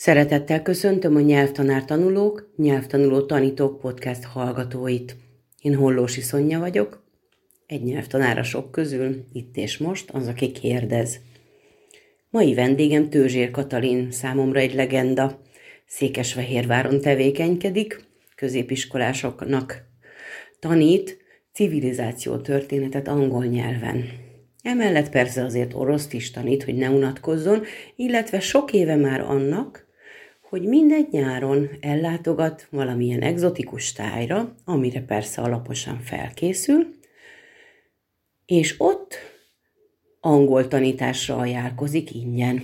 Szeretettel köszöntöm a nyelvtanár tanulók, nyelvtanuló tanítók podcast hallgatóit. Én Hollósi Szonya vagyok, egy nyelvtanára sok közül, itt és most, az, aki kérdez. Mai vendégem Tőzsér Katalin, számomra egy legenda. Székesfehérváron tevékenykedik, középiskolásoknak tanít civilizáció történetet angol nyelven. Emellett persze azért oroszt is tanít, hogy ne unatkozzon, illetve sok éve már annak, hogy mindegy nyáron ellátogat valamilyen egzotikus tájra, amire persze alaposan felkészül, és ott angol tanításra ajánlkozik ingyen.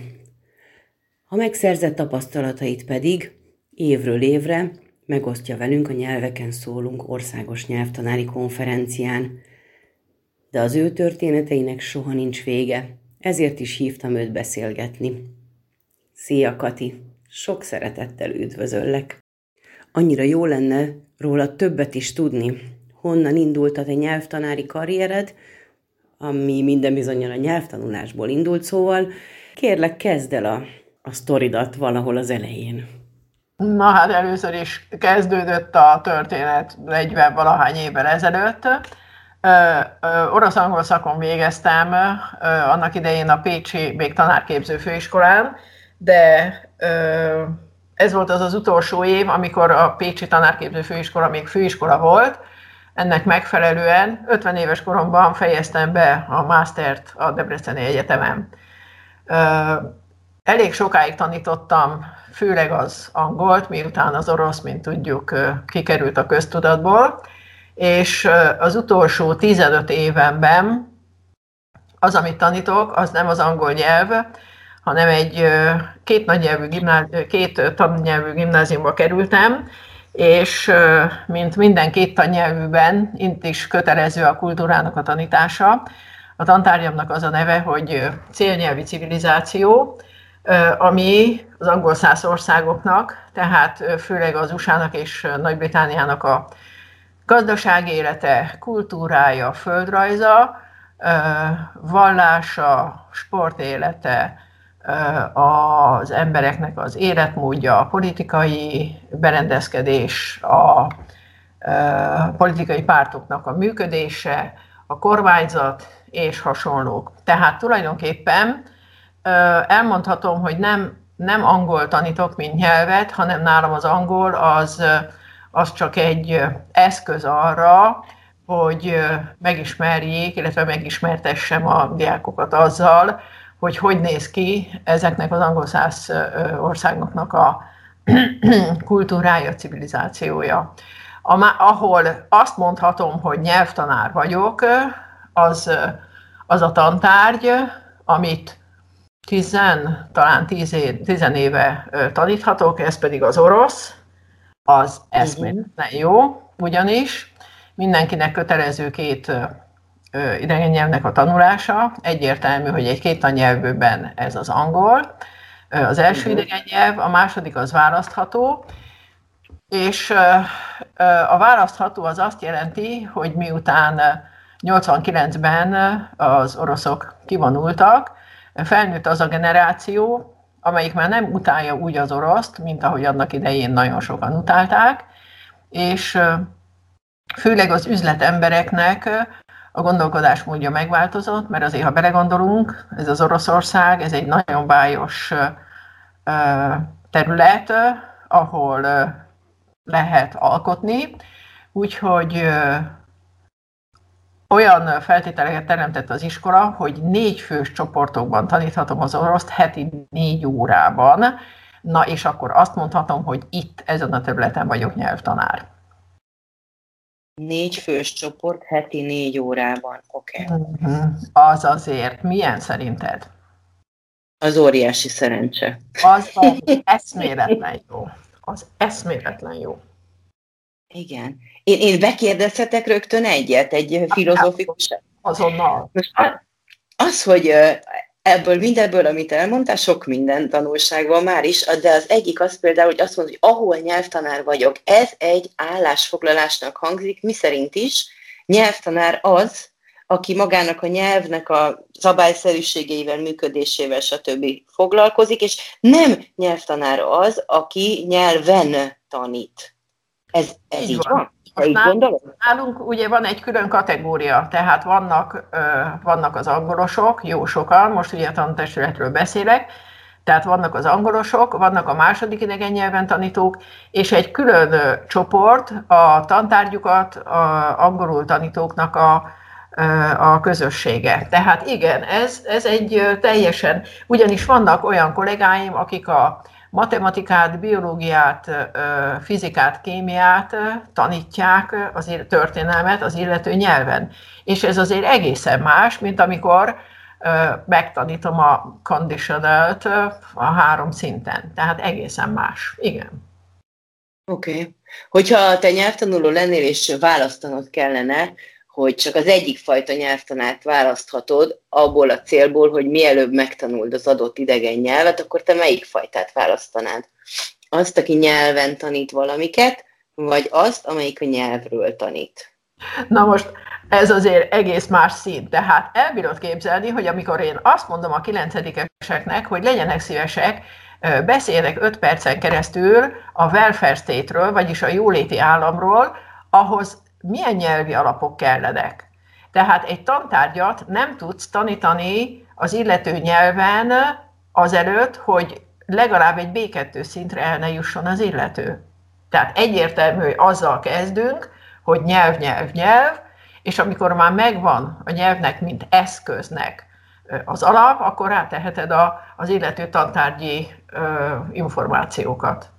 A megszerzett tapasztalatait pedig évről évre megosztja velünk a Nyelveken szólunk országos nyelvtanári konferencián. De az ő történeteinek soha nincs vége, ezért is hívtam őt beszélgetni. Szia, Kati! Sok szeretettel üdvözöllek. Annyira jó lenne róla többet is tudni. Honnan indult a te nyelvtanári karriered, ami minden bizonyal a nyelvtanulásból indult, szóval kérlek, kezd el a, a sztoridat valahol az elején. Na hát először is kezdődött a történet 40 valahány évvel ezelőtt. Orosz-angol szakon végeztem annak idején a Pécsi még tanárképző főiskolán, de ez volt az az utolsó év, amikor a Pécsi Tanárképző Főiskola még főiskola volt. Ennek megfelelően 50 éves koromban fejeztem be a mástert a Debreceni Egyetemen. Elég sokáig tanítottam, főleg az angolt, miután az orosz, mint tudjuk, kikerült a köztudatból, és az utolsó 15 évenben az, amit tanítok, az nem az angol nyelv, hanem egy két, nagynyelvű gimnázi- két tannyelvű gimnáziumba kerültem, és mint minden két tannyelvűben, itt is kötelező a kultúrának a tanítása. A tantárgyamnak az a neve, hogy célnyelvi civilizáció, ami az angol száz országoknak, tehát főleg az USA-nak és Nagy-Britániának a gazdasági élete, kultúrája, földrajza, vallása, sportélete, az embereknek az életmódja, a politikai berendezkedés, a politikai pártoknak a működése, a kormányzat és hasonlók. Tehát tulajdonképpen elmondhatom, hogy nem, nem angol tanítok, mint nyelvet, hanem nálam az angol az, az csak egy eszköz arra, hogy megismerjék, illetve megismertessem a diákokat azzal, hogy hogy néz ki ezeknek az angol száz országoknak a kultúrája, civilizációja. ahol azt mondhatom, hogy nyelvtanár vagyok, az, az a tantárgy, amit tizen, talán tíz év, tizen éve taníthatok, ez pedig az orosz, az eszméletlen jó, ugyanis mindenkinek kötelező két idegen nyelvnek a tanulása. Egyértelmű, hogy egy két nyelvűben ez az angol. Az első mhm. idegen nyelv, a második az választható, és a választható az azt jelenti, hogy miután 89-ben az oroszok kivonultak, felnőtt az a generáció, amelyik már nem utálja úgy az oroszt, mint ahogy annak idején nagyon sokan utálták, és főleg az üzletembereknek a gondolkodásmódja megváltozott, mert azért, ha belegondolunk, ez az Oroszország, ez egy nagyon bájos terület, ahol lehet alkotni, úgyhogy olyan feltételeket teremtett az iskola, hogy négy fős csoportokban taníthatom az oroszt heti négy órában, na és akkor azt mondhatom, hogy itt ezen a területen vagyok nyelvtanár. Négy fős csoport heti négy órában. Oké. Okay. Uh-huh. Az azért. Milyen szerinted? Az óriási szerencse. Az, eszméletlen jó. Az eszméletlen jó. Igen. Én, én bekérdezhetek rögtön egyet, egy filozófikus... Azonnal. Most az, hogy ebből mindebből, amit elmondtál, sok minden tanulság van már is, de az egyik az például, hogy azt mondod, hogy ahol nyelvtanár vagyok, ez egy állásfoglalásnak hangzik, mi szerint is, nyelvtanár az, aki magának a nyelvnek a szabályszerűségeivel, működésével, stb. foglalkozik, és nem nyelvtanár az, aki nyelven tanít. Ez, ez így, így van? van? Nálunk, nálunk ugye van egy külön kategória, tehát vannak, vannak az angolosok, jó sokan, most ugye a tantestületről beszélek, tehát vannak az angolosok, vannak a második idegen nyelven tanítók, és egy külön csoport a tantárgyukat a angolul tanítóknak a, a közössége. Tehát igen, ez, ez egy teljesen, ugyanis vannak olyan kollégáim, akik a matematikát, biológiát, fizikát, kémiát tanítják, az történelmet az illető nyelven. És ez azért egészen más, mint amikor megtanítom a conditional a három szinten. Tehát egészen más. Igen. Oké. Okay. Hogyha te nyelvtanuló lennél és választanod kellene, hogy csak az egyik fajta nyelvtanát választhatod, abból a célból, hogy mielőbb megtanuld az adott idegen nyelvet, akkor te melyik fajtát választanád? Azt, aki nyelven tanít valamiket, vagy azt, amelyik a nyelvről tanít? Na most ez azért egész más szint. Tehát elbírod képzelni, hogy amikor én azt mondom a kilencedikeseknek, hogy legyenek szívesek, beszélnek öt percen keresztül a welfare state-ről, vagyis a jóléti államról, ahhoz milyen nyelvi alapok kellenek. Tehát egy tantárgyat nem tudsz tanítani az illető nyelven azelőtt, hogy legalább egy B2 szintre el ne jusson az illető. Tehát egyértelmű, hogy azzal kezdünk, hogy nyelv, nyelv, nyelv, és amikor már megvan a nyelvnek, mint eszköznek az alap, akkor ráteheted a, az illető tantárgyi ö, információkat.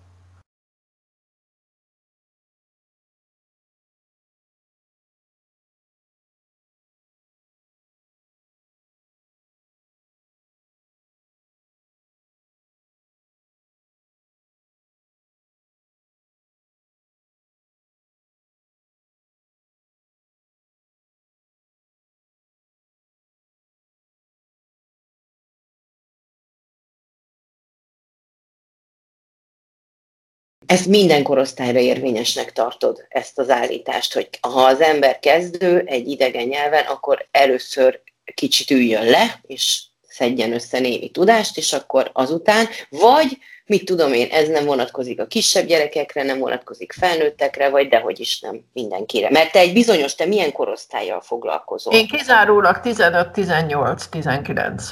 Ezt minden korosztályra érvényesnek tartod, ezt az állítást, hogy ha az ember kezdő egy idegen nyelven, akkor először kicsit üljön le, és szedjen össze némi tudást, és akkor azután, vagy mit tudom én, ez nem vonatkozik a kisebb gyerekekre, nem vonatkozik felnőttekre, vagy dehogy is nem mindenkire. Mert te egy bizonyos, te milyen korosztályjal foglalkozol? Én kizárólag 15, 18, 19.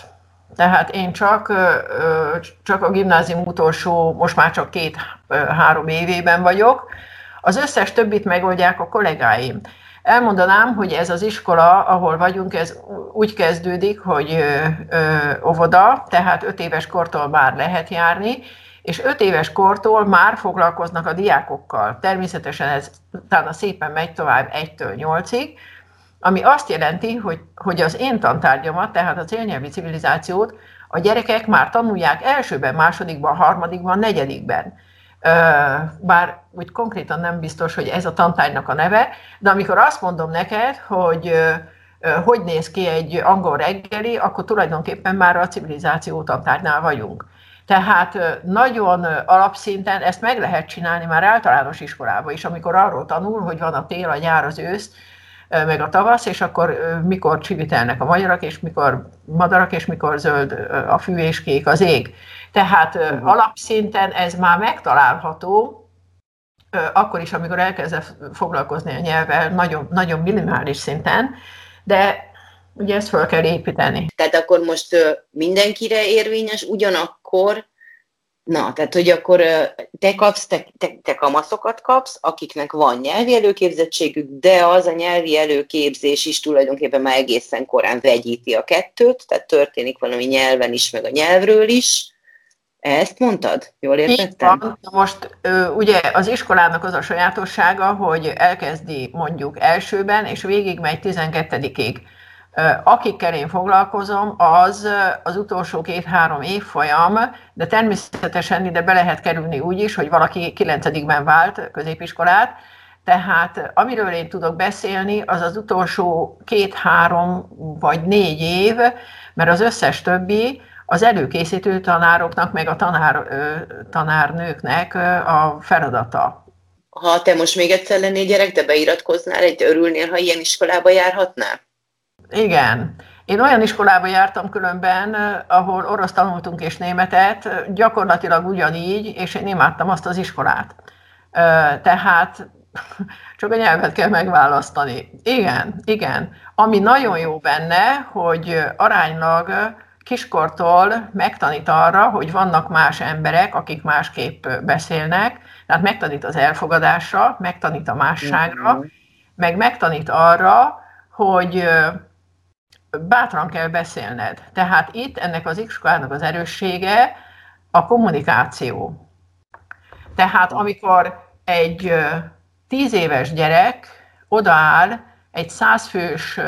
Tehát én csak, csak a gimnázium utolsó, most már csak két-három évében vagyok. Az összes többit megoldják a kollégáim. Elmondanám, hogy ez az iskola, ahol vagyunk, ez úgy kezdődik, hogy ö, ö, óvoda, tehát öt éves kortól már lehet járni, és öt éves kortól már foglalkoznak a diákokkal. Természetesen ez utána szépen megy tovább egytől nyolcig, ami azt jelenti, hogy, hogy az én tantárgyamat, tehát a célnyelvi civilizációt a gyerekek már tanulják elsőben, másodikban, harmadikban, negyedikben. Bár úgy konkrétan nem biztos, hogy ez a tantárgynak a neve, de amikor azt mondom neked, hogy hogy néz ki egy angol reggeli, akkor tulajdonképpen már a civilizáció tantárnál vagyunk. Tehát nagyon alapszinten ezt meg lehet csinálni már általános iskolában is, amikor arról tanul, hogy van a tél, a nyár, az ősz, meg a tavasz, és akkor mikor csivitelnek a magyarak, és mikor madarak, és mikor zöld a fű és kék az ég. Tehát uh-huh. alapszinten ez már megtalálható, akkor is, amikor elkezdesz foglalkozni a nyelvvel, nagyon, nagyon minimális szinten, de ugye ezt fel kell építeni. Tehát akkor most mindenkire érvényes, ugyanakkor Na, tehát, hogy akkor te kapsz, te, te, te kamaszokat kapsz, akiknek van nyelvi előképzettségük, de az a nyelvi előképzés is tulajdonképpen már egészen korán vegyíti a kettőt, tehát történik valami nyelven is, meg a nyelvről is. Ezt mondtad? Jól értettem? Van. Most ugye az iskolának az a sajátossága, hogy elkezdi mondjuk elsőben, és végig megy 12-ig. Akikkel én foglalkozom, az az utolsó két-három évfolyam, de természetesen ide be lehet kerülni úgy is, hogy valaki kilencedikben vált középiskolát, tehát amiről én tudok beszélni, az az utolsó két-három vagy négy év, mert az összes többi az előkészítő tanároknak, meg a tanár, tanárnőknek a feladata. Ha te most még egyszer lennél gyerek, te beiratkoznál, egy örülnél, ha ilyen iskolába járhatnál? Igen. Én olyan iskolába jártam különben, ahol orosz tanultunk és németet, gyakorlatilag ugyanígy, és én imádtam azt az iskolát. Tehát csak a nyelvet kell megválasztani. Igen, igen. Ami nagyon jó benne, hogy aránylag kiskortól megtanít arra, hogy vannak más emberek, akik másképp beszélnek, tehát megtanít az elfogadásra, megtanít a másságra, mm-hmm. meg megtanít arra, hogy bátran kell beszélned. Tehát itt ennek az iskolának az erőssége a kommunikáció. Tehát amikor egy tíz éves gyerek odaáll egy százfős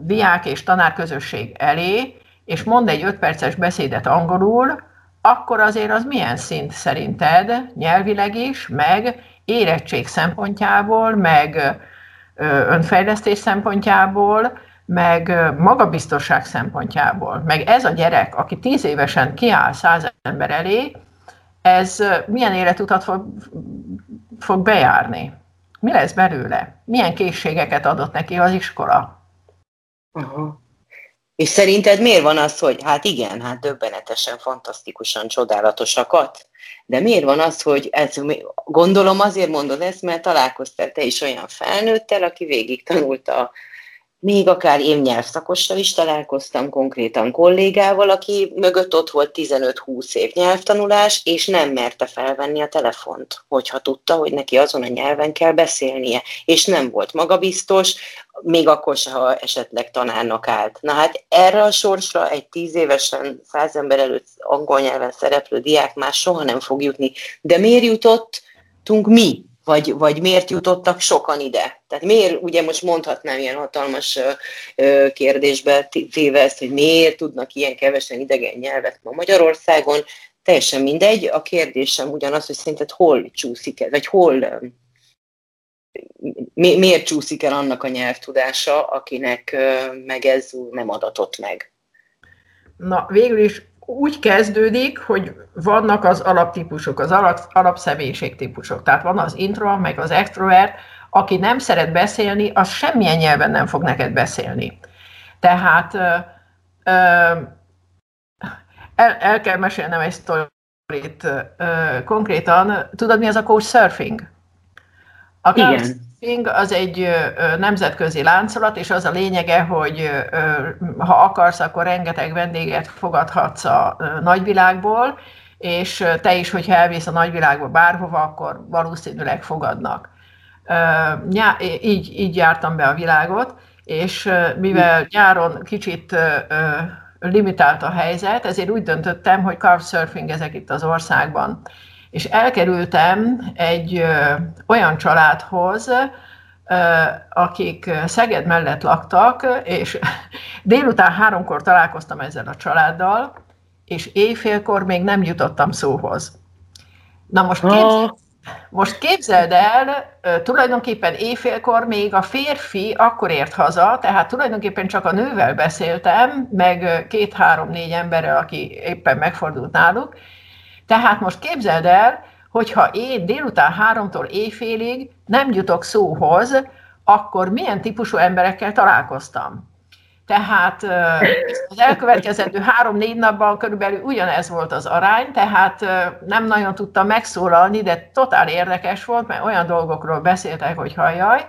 diák és tanárközösség elé, és mond egy öt perces beszédet angolul, akkor azért az milyen szint szerinted, nyelvileg is, meg érettség szempontjából, meg önfejlesztés szempontjából, meg magabiztosság szempontjából, meg ez a gyerek, aki tíz évesen kiáll száz ember elé, ez milyen életutat fog, fog bejárni? Mi lesz belőle? Milyen készségeket adott neki az iskola? Aha. És szerinted miért van az, hogy hát igen, hát döbbenetesen, fantasztikusan csodálatosakat, de miért van az, hogy ez, gondolom azért mondod ezt, mert találkoztál te is olyan felnőttel, aki végig tanulta még akár én nyelvszakossal is találkoztam, konkrétan kollégával, aki mögött ott volt 15-20 év nyelvtanulás, és nem merte felvenni a telefont, hogyha tudta, hogy neki azon a nyelven kell beszélnie, és nem volt magabiztos, még akkor se, ha esetleg tanárnak állt. Na hát erre a sorsra egy tíz évesen száz ember előtt angol nyelven szereplő diák már soha nem fog jutni. De miért jutottunk mi vagy, vagy miért jutottak sokan ide? Tehát miért, ugye most mondhatnám ilyen hatalmas kérdésbe téve ezt, hogy miért tudnak ilyen kevesen idegen nyelvet ma Magyarországon, teljesen mindegy. A kérdésem ugyanaz, hogy szerinted hol csúszik ez, vagy hol, mi, miért csúszik el annak a nyelvtudása, akinek meg ez nem adatott meg? Na, végül is úgy kezdődik, hogy vannak az alaptípusok, az alap, alapszemélyiségtípusok. Tehát van az intro, meg az extrovert, aki nem szeret beszélni, az semmilyen nyelven nem fog neked beszélni. Tehát ö, ö, el, el kell mesélnem egy sztorit ö, konkrétan. Tudod, mi az a couchsurfing? A Igen Ping az egy nemzetközi láncolat, és az a lényege, hogy ha akarsz, akkor rengeteg vendéget fogadhatsz a nagyvilágból, és te is, hogyha elvész a nagyvilágba bárhova, akkor valószínűleg fogadnak. Így, így jártam be a világot, és mivel nyáron kicsit limitált a helyzet, ezért úgy döntöttem, hogy couchsurfing ezek itt az országban és elkerültem egy ö, olyan családhoz, ö, akik Szeged mellett laktak, és délután háromkor találkoztam ezzel a családdal, és éjfélkor még nem jutottam szóhoz. Na most képzeld, most képzeld el, tulajdonképpen éjfélkor még a férfi akkor ért haza, tehát tulajdonképpen csak a nővel beszéltem, meg két-három-négy emberrel, aki éppen megfordult náluk, tehát most képzeld el, hogyha én délután háromtól éjfélig nem jutok szóhoz, akkor milyen típusú emberekkel találkoztam. Tehát az elkövetkezendő három-négy napban körülbelül ugyanez volt az arány, tehát nem nagyon tudtam megszólalni, de totál érdekes volt, mert olyan dolgokról beszéltek, hogy hajjaj.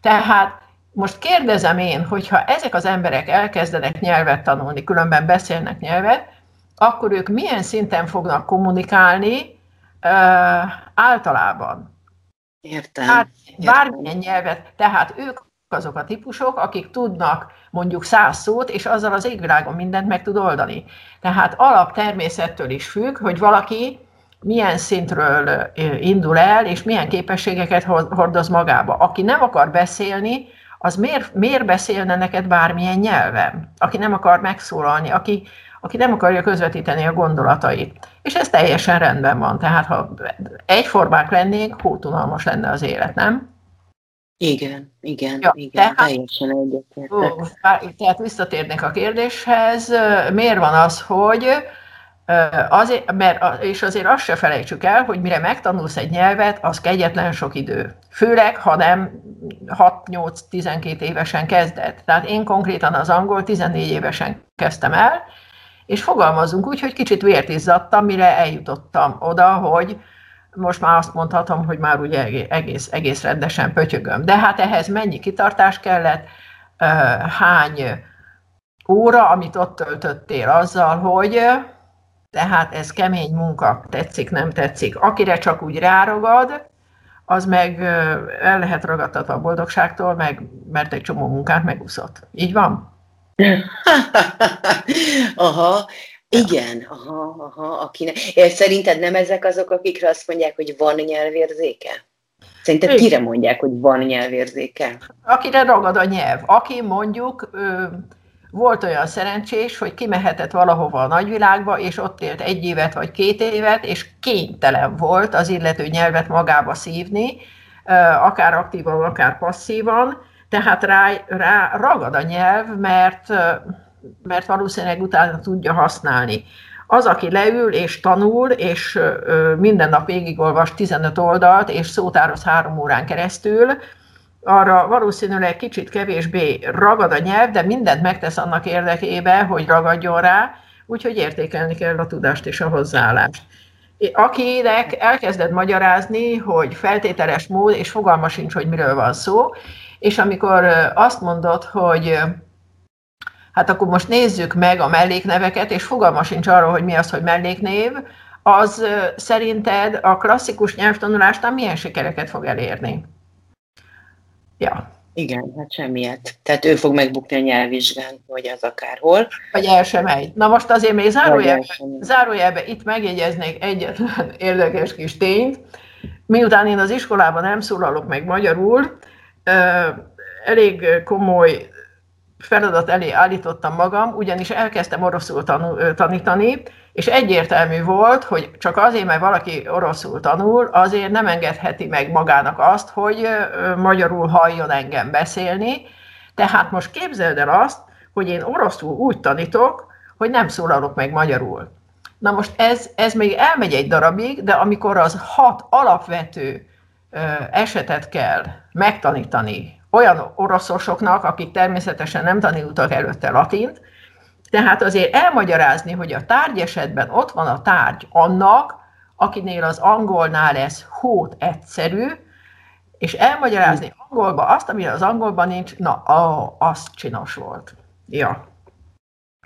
Tehát most kérdezem én, hogyha ezek az emberek elkezdenek nyelvet tanulni, különben beszélnek nyelvet, akkor ők milyen szinten fognak kommunikálni általában. Értem. Hát bármilyen nyelvet, tehát ők azok a típusok, akik tudnak mondjuk száz szót, és azzal az égvilágon mindent meg tud oldani. Tehát alap természettől is függ, hogy valaki milyen szintről indul el, és milyen képességeket hordoz magába. Aki nem akar beszélni, az miért, miért beszélne neked bármilyen nyelven? Aki nem akar megszólalni, aki, aki nem akarja közvetíteni a gondolatait. És ez teljesen rendben van. Tehát ha egyformák lennénk, hótunalmas lenne az élet, nem? Igen, igen, ja, igen, tehát, teljesen egyetértek. Tehát visszatérnék a kérdéshez, miért van az, hogy Azért, mert, és azért azt se felejtsük el, hogy mire megtanulsz egy nyelvet, az kegyetlen sok idő. Főleg, ha nem 6-8-12 évesen kezded. Tehát én konkrétan az angol 14 évesen kezdtem el, és fogalmazunk úgy, hogy kicsit vért izzadtam, mire eljutottam oda, hogy most már azt mondhatom, hogy már ugye egész, egész rendesen pötyögöm. De hát ehhez mennyi kitartás kellett, hány óra, amit ott töltöttél azzal, hogy tehát ez kemény munka, tetszik, nem tetszik. Akire csak úgy ráragad, az meg el lehet ragadtatva a boldogságtól, meg, mert egy csomó munkát megúszott. Így van? aha, igen, aha, aha, akinek. Szerinted nem ezek azok, akikre azt mondják, hogy van nyelvérzéke? Szerinted Igen. kire mondják, hogy van nyelvérzéke? Akire ragad a nyelv. Aki mondjuk volt olyan szerencsés, hogy kimehetett valahova a nagyvilágba, és ott élt egy évet vagy két évet, és kénytelen volt az illető nyelvet magába szívni, akár aktívan, akár passzívan, tehát rá, rá ragad a nyelv, mert, mert valószínűleg utána tudja használni. Az, aki leül és tanul, és minden nap végigolvas 15 oldalt, és szótároz három órán keresztül, arra valószínűleg kicsit kevésbé ragad a nyelv, de mindent megtesz annak érdekében, hogy ragadjon rá, úgyhogy értékelni kell a tudást és a hozzáállást. Akinek elkezded magyarázni, hogy feltételes mód, és fogalma sincs, hogy miről van szó, és amikor azt mondod, hogy hát akkor most nézzük meg a mellékneveket, és fogalma sincs arról, hogy mi az, hogy melléknév, az szerinted a klasszikus nyelvtanulásnál milyen sikereket fog elérni? Ja. Igen, hát semmiet. Tehát ő fog megbukni a nyelvvizsgán, vagy az akárhol. Vagy el sem megy. Na most azért még zárójelbe, zárójelbe itt megjegyeznék egyetlen érdekes kis tényt. Miután én az iskolában nem szólalok meg magyarul, elég komoly feladat elé állítottam magam, ugyanis elkezdtem oroszul tanítani, és egyértelmű volt, hogy csak azért, mert valaki oroszul tanul, azért nem engedheti meg magának azt, hogy magyarul halljon engem beszélni. Tehát most képzeld el azt, hogy én oroszul úgy tanítok, hogy nem szólalok meg magyarul. Na most ez, ez még elmegy egy darabig, de amikor az hat alapvető esetet kell megtanítani olyan oroszosoknak, akik természetesen nem tanultak előtte latint, tehát azért elmagyarázni, hogy a tárgy esetben ott van a tárgy annak, akinél az angolnál ez hót egyszerű, és elmagyarázni angolba azt, ami az angolban nincs, na, az csinos volt. Ja.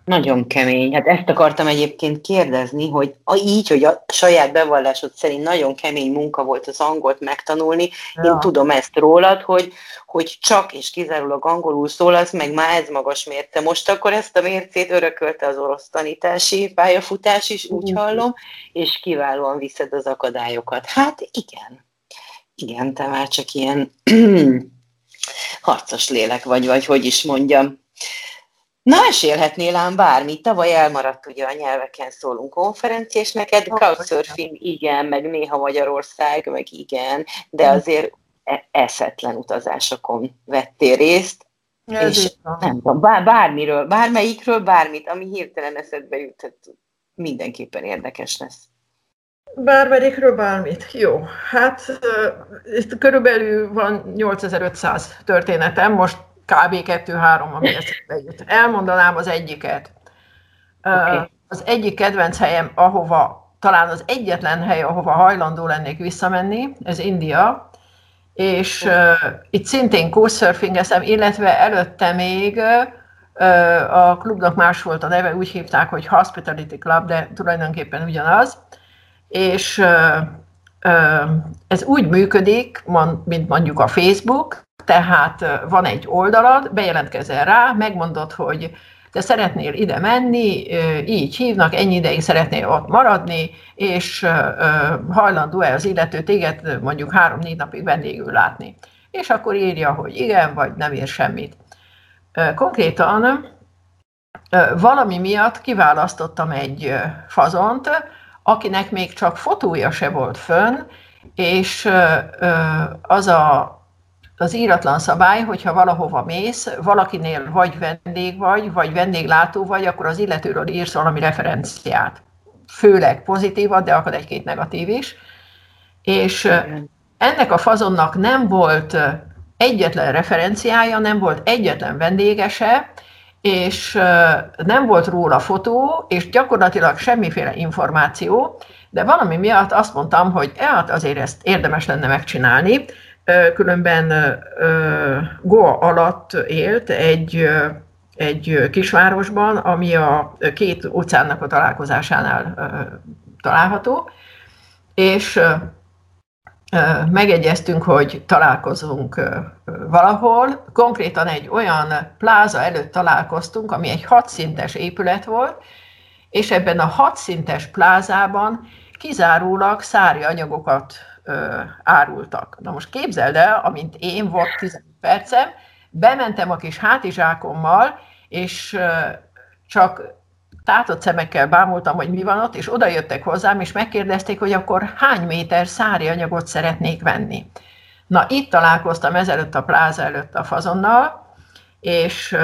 Nagyon kemény. Hát ezt akartam egyébként kérdezni, hogy a, így, hogy a saját bevallásod szerint nagyon kemény munka volt az angolt megtanulni. Ja. Én tudom ezt rólad, hogy, hogy csak és kizárólag angolul szólasz, meg már ez magas mérte. Most akkor ezt a mércét örökölte az orosz tanítási pályafutás is, úgy hallom, és kiválóan viszed az akadályokat. Hát igen. Igen, te már csak ilyen harcos lélek vagy, vagy hogy is mondjam. Na, mesélhetnél ám bármit. Tavaly elmaradt ugye a nyelveken szólunk konferencia, és neked couchsurfing igen, meg néha Magyarország, meg igen, de azért e- eszetlen utazásokon vettél részt. Ez és nem tudom, bár, bármiről, bármelyikről, bármit, ami hirtelen eszedbe jut, hát mindenképpen érdekes lesz. Bármelyikről bármit. Jó, hát uh, itt körülbelül van 8500 történetem, most kb. 2-3, ami eszembe jut. Elmondanám az egyiket. Okay. Az egyik kedvenc helyem, ahova, talán az egyetlen hely, ahova hajlandó lennék visszamenni, ez India, és uh, itt szintén couchsurfingezem, illetve előtte még uh, a klubnak más volt a neve, úgy hívták, hogy Hospitality Club, de tulajdonképpen ugyanaz, és uh, uh, ez úgy működik, mint mondjuk a Facebook, tehát van egy oldalad, bejelentkezel rá, megmondod, hogy te szeretnél ide menni, így hívnak, ennyi ideig szeretnél ott maradni, és hajlandó-e az illető téged mondjuk három-négy napig vendégül látni. És akkor írja, hogy igen, vagy nem ír semmit. Konkrétan valami miatt kiválasztottam egy fazont, akinek még csak fotója se volt fönn, és az a az íratlan szabály, hogyha valahova mész, valakinél vagy vendég vagy, vagy vendéglátó vagy, akkor az illetőről írsz valami referenciát. főleg pozitívat, de akad egy-két negatív is. És ennek a fazonnak nem volt egyetlen referenciája, nem volt egyetlen vendégese, és nem volt róla fotó, és gyakorlatilag semmiféle információ, de valami miatt azt mondtam, hogy hát azért ezt érdemes lenne megcsinálni, különben Goa alatt élt egy, egy kisvárosban, ami a két óceánnak a találkozásánál található, és megegyeztünk, hogy találkozunk valahol. Konkrétan egy olyan pláza előtt találkoztunk, ami egy hatszintes épület volt, és ebben a hatszintes plázában kizárólag szári anyagokat árultak. Na most képzeld el, amint én volt 15 percem, bementem a kis hátizsákommal, és csak tátott szemekkel bámultam, hogy mi van ott, és oda jöttek hozzám, és megkérdezték, hogy akkor hány méter szári anyagot szeretnék venni. Na, itt találkoztam ezelőtt a pláza előtt a fazonnal, és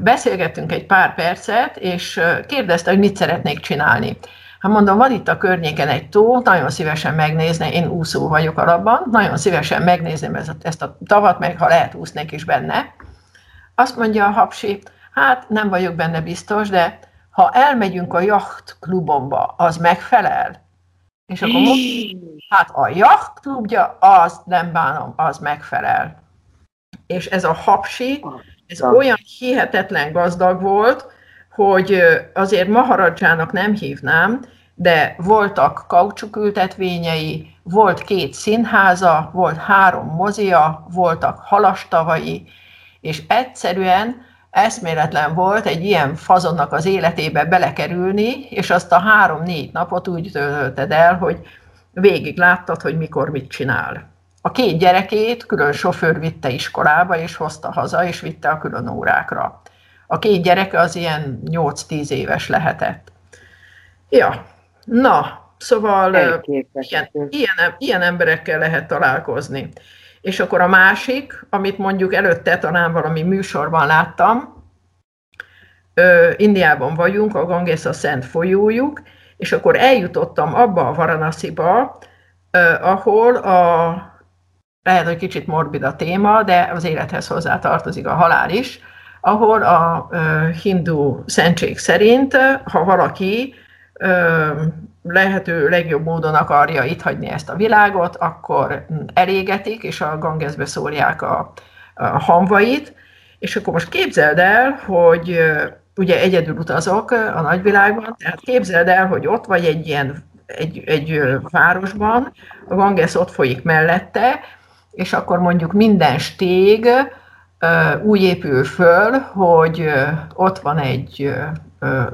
beszélgettünk egy pár percet, és kérdezte, hogy mit szeretnék csinálni. Hát mondom, van itt a környéken egy tó, nagyon szívesen megnézni, én úszó vagyok alapban, nagyon szívesen megnézném ezt a tavat, meg ha lehet úsznék is benne. Azt mondja a hapsi, hát nem vagyok benne biztos, de ha elmegyünk a jacht klubomba, az megfelel? És akkor mondom, hát a jacht klubja, az nem bánom, az megfelel. És ez a hapsi, ez olyan hihetetlen gazdag volt, hogy azért Maharadzsának nem hívnám, de voltak kaucsukültetvényei, volt két színháza, volt három mozia, voltak halastavai, és egyszerűen eszméletlen volt egy ilyen fazonnak az életébe belekerülni, és azt a három-négy napot úgy töltötted el, hogy végig láttad, hogy mikor mit csinál. A két gyerekét külön sofőr vitte iskolába, és hozta haza, és vitte a külön órákra. A két gyereke az ilyen 8-10 éves lehetett. Ja, na, szóval ilyen, ilyen, ilyen emberekkel lehet találkozni. És akkor a másik, amit mondjuk előtte talán valami műsorban láttam, Indiában vagyunk, a Ganges a szent folyójuk, és akkor eljutottam abba a Varanasiba, ahol a, lehet, hogy kicsit morbid a téma, de az élethez hozzá tartozik a halál is, ahol a hindu szentség szerint, ha valaki lehető legjobb módon akarja itt hagyni ezt a világot, akkor elégetik, és a Gangesbe szórják a, a hamvait, és akkor most képzeld el, hogy ugye egyedül utazok a nagyvilágban, tehát képzeld el, hogy ott vagy egy ilyen egy, egy városban, a Ganges ott folyik mellette, és akkor mondjuk minden stég úgy épül föl, hogy ott van egy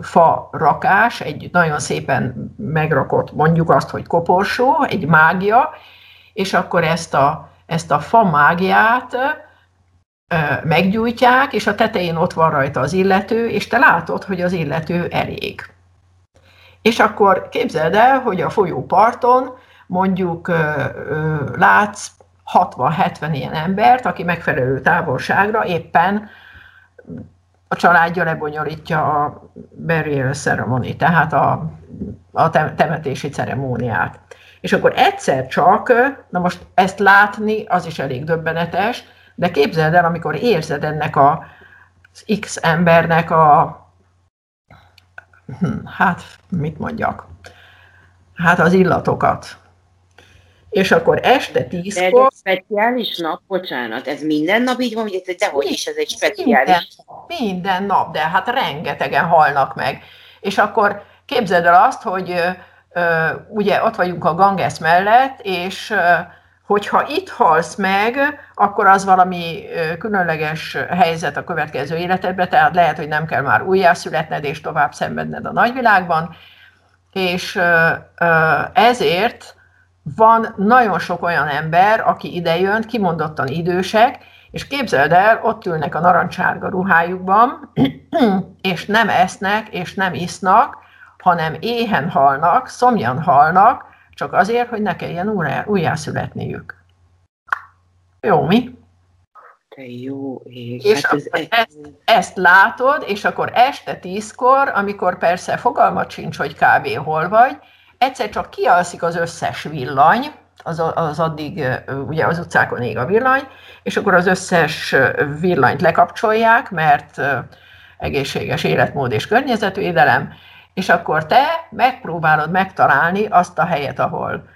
fa rakás, egy nagyon szépen megrakott, mondjuk azt, hogy koporsó, egy mágia, és akkor ezt a, ezt a fa mágiát meggyújtják, és a tetején ott van rajta az illető, és te látod, hogy az illető elég. És akkor képzeld el, hogy a folyóparton mondjuk látsz 60-70 ilyen embert, aki megfelelő távolságra éppen a családja lebonyolítja a burial ceremony, tehát a, a temetési ceremóniát. És akkor egyszer csak, na most ezt látni, az is elég döbbenetes, de képzeld el, amikor érzed ennek a, az X embernek a, hm, hát mit mondjak, hát az illatokat, és akkor este tízkor... De ez egy speciális nap, bocsánat, ez minden nap így van, hogy ez dehogy is, ez egy speciális minden, minden nap, de hát rengetegen halnak meg. És akkor képzeld el azt, hogy ö, ugye ott vagyunk a Ganges mellett, és ö, hogyha itt halsz meg, akkor az valami különleges helyzet a következő életedben, tehát lehet, hogy nem kell már újjászületned és tovább szenvedned a nagyvilágban, és ezért van nagyon sok olyan ember, aki idejön, kimondottan idősek, és képzeld el, ott ülnek a narancsárga ruhájukban, és nem esznek, és nem isznak, hanem éhen halnak, szomjan halnak, csak azért, hogy ne kelljen újjászületniük. Jó, mi? Te jó ég. És hát ez ezt, ezt látod, és akkor este tízkor, amikor persze fogalmat sincs, hogy kb. hol vagy, egyszer csak kialszik az összes villany, az, az addig ugye az utcákon ég a villany, és akkor az összes villanyt lekapcsolják, mert egészséges életmód és környezetvédelem, és akkor te megpróbálod megtalálni azt a helyet, ahol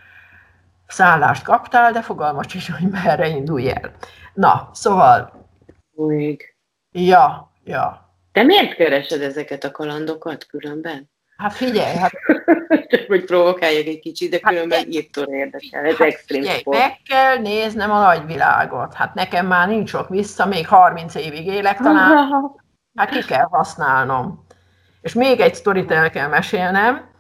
szállást kaptál, de fogalmat sincs, hogy merre indulj el. Na, szóval... Még. Ja, ja. Te miért keresed ezeket a kalandokat különben? Hát figyelj, hát... Csak hogy provokáljak egy kicsit, de hát különben írtóra érdekel, ez hát extrém figyelj, sport. meg kell néznem a nagyvilágot. Hát nekem már nincs sok vissza, még 30 évig élek talán. Hát ki kell használnom. És még egy sztorit el kell mesélnem.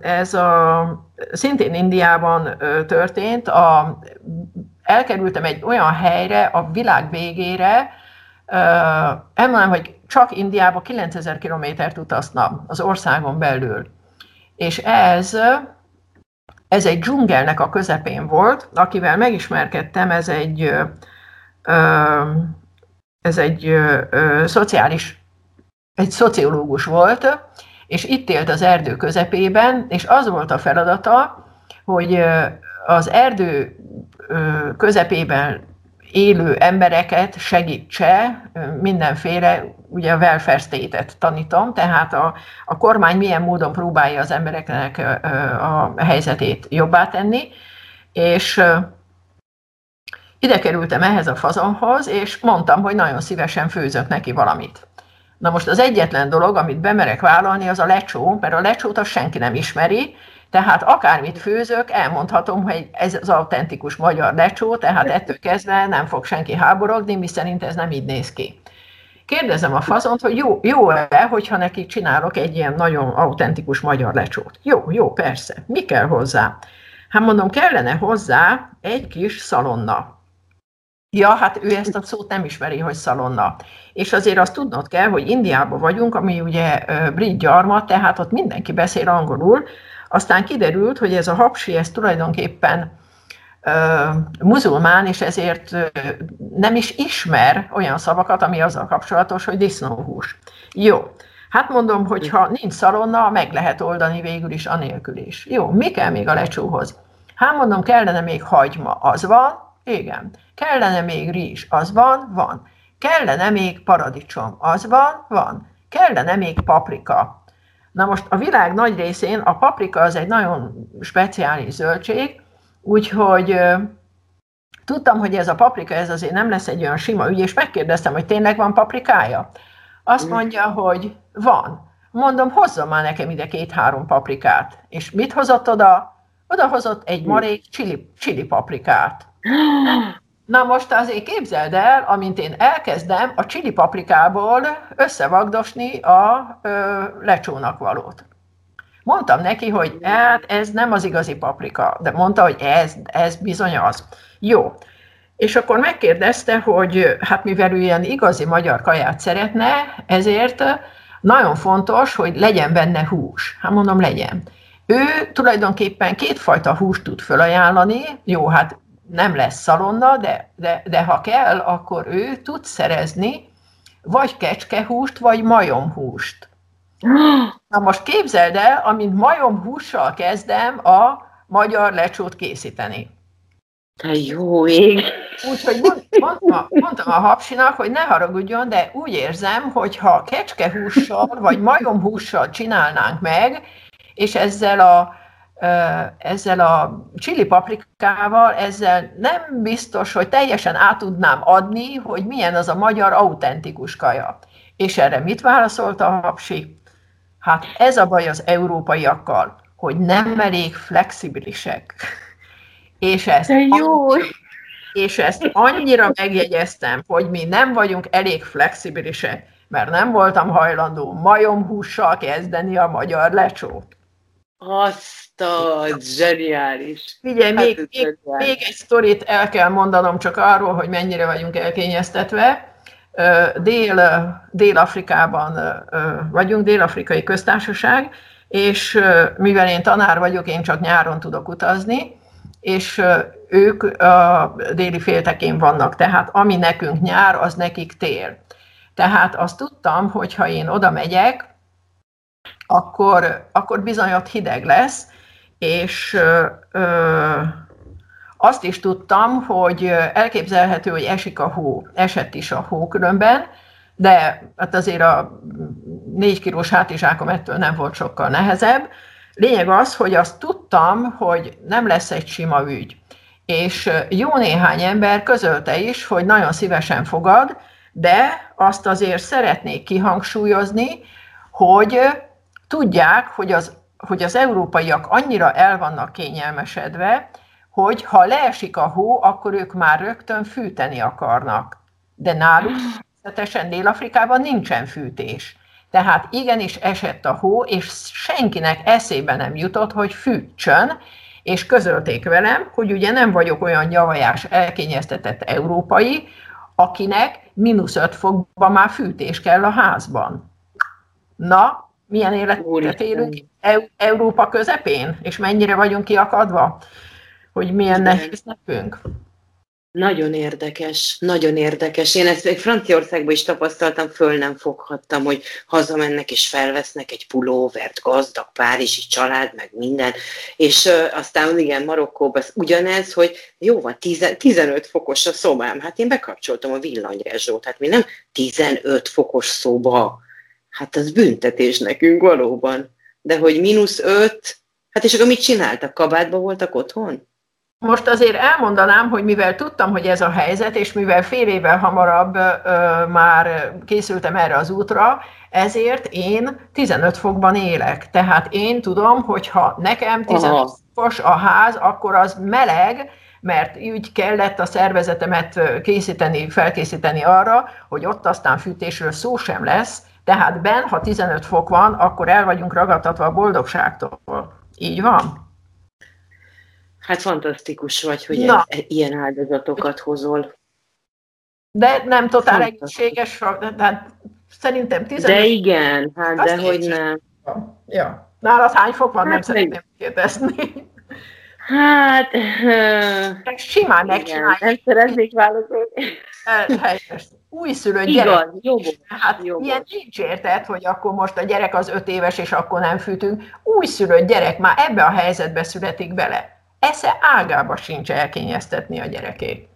Ez a, szintén Indiában történt. A, elkerültem egy olyan helyre, a világ végére, elmondom, hogy csak Indiába 9000 kilométert utazna az országon belül. És ez, ez egy dzsungelnek a közepén volt, akivel megismerkedtem, ez egy, ez egy szociális, egy szociológus volt, és itt élt az erdő közepében, és az volt a feladata, hogy az erdő közepében élő embereket segítse mindenféle, ugye a welfare state-et tanítom, tehát a, a kormány milyen módon próbálja az embereknek a helyzetét jobbá tenni, és ide kerültem ehhez a fazonhoz, és mondtam, hogy nagyon szívesen főzök neki valamit. Na most az egyetlen dolog, amit bemerek vállalni, az a lecsó, mert a lecsót azt senki nem ismeri, tehát akármit főzök, elmondhatom, hogy ez az autentikus magyar lecsó, tehát ettől kezdve nem fog senki háborogni, mi szerint ez nem így néz ki. Kérdezem a fazont, hogy jó, jó-e, hogyha neki csinálok egy ilyen nagyon autentikus magyar lecsót. Jó, jó, persze. Mi kell hozzá? Hát mondom, kellene hozzá egy kis szalonna. Ja, hát ő ezt a szót nem ismeri, hogy szalonna. És azért azt tudnod kell, hogy Indiában vagyunk, ami ugye brit gyarmat, tehát ott mindenki beszél angolul, aztán kiderült, hogy ez a hapsi, ez tulajdonképpen muzulmán, és ezért nem is ismer olyan szavakat, ami azzal kapcsolatos, hogy disznóhús. Jó, hát mondom, hogy ha nincs szalonna, meg lehet oldani végül is anélkül is. Jó, mi kell még a lecsóhoz? Hát mondom, kellene még hagyma, az van? Igen. Kellene még rizs, az van? Van. Kellene még paradicsom, az van? Van. Kellene még paprika, Na most a világ nagy részén a paprika az egy nagyon speciális zöldség, úgyhogy tudtam, hogy ez a paprika, ez azért nem lesz egy olyan sima ügy, és megkérdeztem, hogy tényleg van paprikája. Azt mondja, hogy van. Mondom, hozzon már nekem ide két-három paprikát. És mit hozott oda? Oda hozott egy marék chili, chili paprikát. Na most azért képzeld el, amint én elkezdem a csili paprikából összevagdosni a ö, lecsónak valót. Mondtam neki, hogy hát ez nem az igazi paprika, de mondta, hogy ez, ez bizony az. Jó. És akkor megkérdezte, hogy hát mivel ő ilyen igazi magyar kaját szeretne, ezért nagyon fontos, hogy legyen benne hús. Hát mondom, legyen. Ő tulajdonképpen kétfajta húst tud felajánlani, jó, hát nem lesz szalonna, de, de, de ha kell, akkor ő tud szerezni vagy kecskehúst, vagy majomhúst. Na most képzeld el, amint majomhússal kezdem a magyar lecsót készíteni. Te jó ég! Úgyhogy mondtam, mondtam a hapsinak, hogy ne haragudjon, de úgy érzem, hogy ha kecskehússal vagy majomhússal csinálnánk meg, és ezzel a ezzel a csili paprikával, ezzel nem biztos, hogy teljesen át tudnám adni, hogy milyen az a magyar autentikus kaja. És erre mit válaszolt a hapsi? Hát ez a baj az európaiakkal, hogy nem elég flexibilisek. És ezt, jó. Annyira, és ezt annyira megjegyeztem, hogy mi nem vagyunk elég flexibilisek, mert nem voltam hajlandó majomhússal kezdeni a magyar lecsót. Azt a zseniális. Figyelj, hát még, még, még egy sztorit el kell mondanom csak arról, hogy mennyire vagyunk elkényeztetve. Dél, Dél-Afrikában vagyunk, Dél-Afrikai Köztársaság, és mivel én tanár vagyok, én csak nyáron tudok utazni, és ők a déli féltekén vannak, tehát ami nekünk nyár, az nekik tél. Tehát azt tudtam, hogy ha én oda megyek, akkor, akkor bizony ott hideg lesz, és ö, azt is tudtam, hogy elképzelhető, hogy esik a hó, esett is a hó különben, de hát azért a négy kilós hátizsákom ettől nem volt sokkal nehezebb. Lényeg az, hogy azt tudtam, hogy nem lesz egy sima ügy. És jó néhány ember közölte is, hogy nagyon szívesen fogad, de azt azért szeretnék kihangsúlyozni, hogy tudják, hogy az, hogy az európaiak annyira el vannak kényelmesedve, hogy ha leesik a hó, akkor ők már rögtön fűteni akarnak. De náluk természetesen Dél-Afrikában nincsen fűtés. Tehát igenis esett a hó, és senkinek eszébe nem jutott, hogy fűtsön, és közölték velem, hogy ugye nem vagyok olyan nyavajás, elkényeztetett európai, akinek mínusz öt fokban már fűtés kell a házban. Na, milyen életet élünk Európa közepén, és mennyire vagyunk kiakadva, hogy milyen nehéz nekünk. Nagyon érdekes, nagyon érdekes. Én ezt egy Franciaországban is tapasztaltam, föl nem foghattam, hogy hazamennek és felvesznek egy pulóvert, gazdag párizsi család, meg minden. És uh, aztán igen, Marokkóban ugyanez, hogy jó van, 10, 15 fokos a szobám. Hát én bekapcsoltam a villanyrezsót, hát mi nem 15 fokos szoba. Hát az büntetés nekünk valóban. De hogy mínusz 5, hát és akkor mit csináltak? Kabátban voltak otthon? Most azért elmondanám, hogy mivel tudtam, hogy ez a helyzet, és mivel fél évvel hamarabb ö, már készültem erre az útra, ezért én 15 fokban élek. Tehát én tudom, hogy ha nekem 15 fokos a ház, akkor az meleg, mert úgy kellett a szervezetemet készíteni, felkészíteni arra, hogy ott aztán fűtésről szó sem lesz, tehát ben, ha 15 fok van, akkor el vagyunk ragadtatva a boldogságtól. Így van? Hát fantasztikus vagy, hogy Na. ez, ilyen áldozatokat hozol. De nem totál egészséges, hát szerintem 15. De igen, hát de hogy nem. Ja. Nálad hány fok van, hát nem szeretném kérdezni. Hát... Uh, simán megcsinálj. Nem szeretnék válaszolni. Helyes. Újszülött gyerek. Igaz, jó. Hát jó ilyen nincs érted, hogy akkor most a gyerek az öt éves, és akkor nem fűtünk. Újszülött gyerek már ebbe a helyzetbe születik bele esze ágába sincs elkényeztetni a gyerekét.